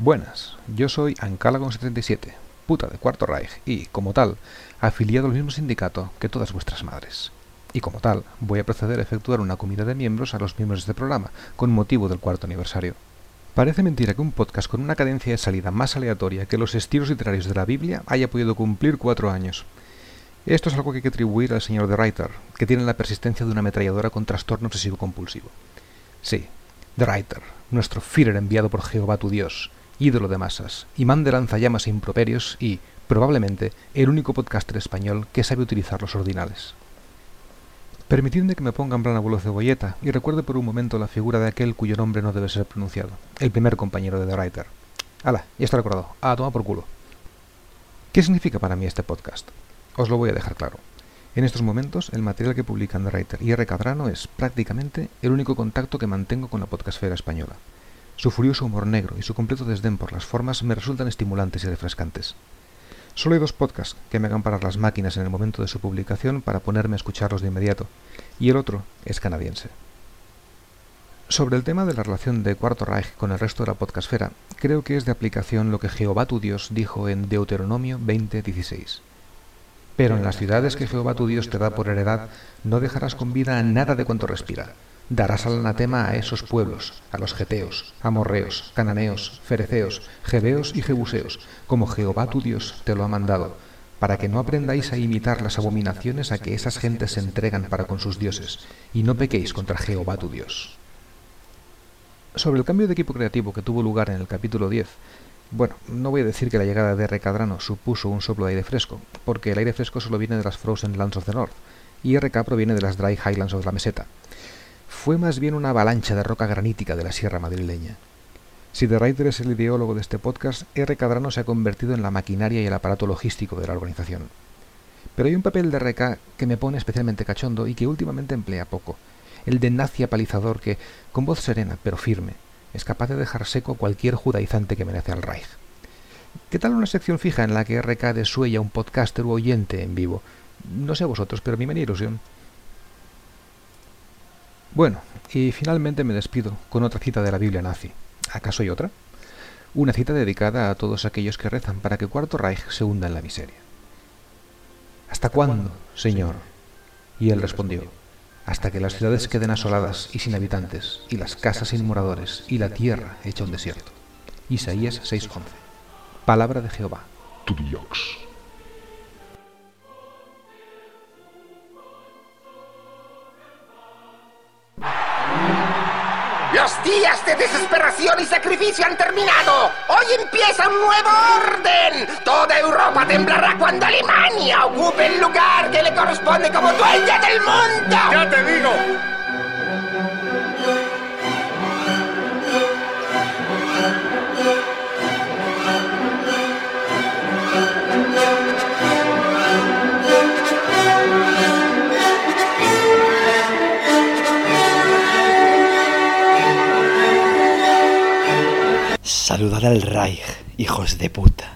Buenas, yo soy Ancalagon77, puta de Cuarto Reich y, como tal, afiliado al mismo sindicato que todas vuestras madres. Y como tal, voy a proceder a efectuar una comida de miembros a los miembros de este programa, con motivo del cuarto aniversario. Parece mentira que un podcast con una cadencia de salida más aleatoria que los estilos literarios de la Biblia haya podido cumplir cuatro años. Esto es algo que hay que atribuir al señor de Reiter, que tiene la persistencia de una ametralladora con trastorno obsesivo-compulsivo. Sí, de Reiter, nuestro Führer enviado por Jehová tu Dios, ídolo de masas, imán de lanzallamas e improperios y, probablemente, el único podcaster español que sabe utilizar los ordinales. Permitidme que me ponga en plan abuelo cebolleta y recuerde por un momento la figura de aquel cuyo nombre no debe ser pronunciado, el primer compañero de The Writer. ¡Hala! Ya está recordado. Ah, toma por culo. ¿Qué significa para mí este podcast? Os lo voy a dejar claro. En estos momentos, el material que publican The Writer y R. Cadrano es prácticamente el único contacto que mantengo con la podcastfera española. Su furioso humor negro y su completo desdén por las formas me resultan estimulantes y refrescantes. Solo hay dos podcasts que me hagan parar las máquinas en el momento de su publicación para ponerme a escucharlos de inmediato, y el otro es canadiense. Sobre el tema de la relación de Cuarto Reich con el resto de la podcastfera, creo que es de aplicación lo que Jehová tu Dios dijo en Deuteronomio 20:16. Pero en las ciudades que Jehová tu Dios te da por heredad, no dejarás con vida a nada de cuanto respira, darás al anatema a esos pueblos, a los geteos, amorreos, cananeos, fereceos, jebeos y jebuseos, como Jehová tu Dios te lo ha mandado, para que no aprendáis a imitar las abominaciones a que esas gentes se entregan para con sus dioses, y no pequéis contra Jehová tu Dios. Sobre el cambio de equipo creativo que tuvo lugar en el capítulo 10, bueno, no voy a decir que la llegada de Recadrano supuso un soplo de aire fresco, porque el aire fresco solo viene de las Frozen Lands of the North, y RK proviene de las Dry Highlands of la Meseta, fue más bien una avalancha de roca granítica de la sierra madrileña. Si The Writer es el ideólogo de este podcast, R. Cadrano se ha convertido en la maquinaria y el aparato logístico de la organización. Pero hay un papel de RK que me pone especialmente cachondo y que últimamente emplea poco, el de nazi apalizador que, con voz serena pero firme, es capaz de dejar seco cualquier judaizante que merece al Reich. ¿Qué tal una sección fija en la que RK desuella un podcaster u oyente en vivo? No sé vosotros, pero a mí me ilusión. Bueno, y finalmente me despido con otra cita de la Biblia nazi. ¿Acaso hay otra? Una cita dedicada a todos aquellos que rezan para que Cuarto Reich se hunda en la miseria. ¿Hasta cuándo, Señor? Y él respondió, hasta que las ciudades queden asoladas y sin habitantes, y las casas sin moradores, y la tierra hecha un desierto. Isaías 6:11. Palabra de Jehová. Días de desesperación y sacrificio han terminado. Hoy empieza un nuevo orden. Toda Europa temblará cuando Alemania ocupe el lugar que le corresponde como dueña del mundo. Ya te digo. Saludad al Reich, hijos de puta.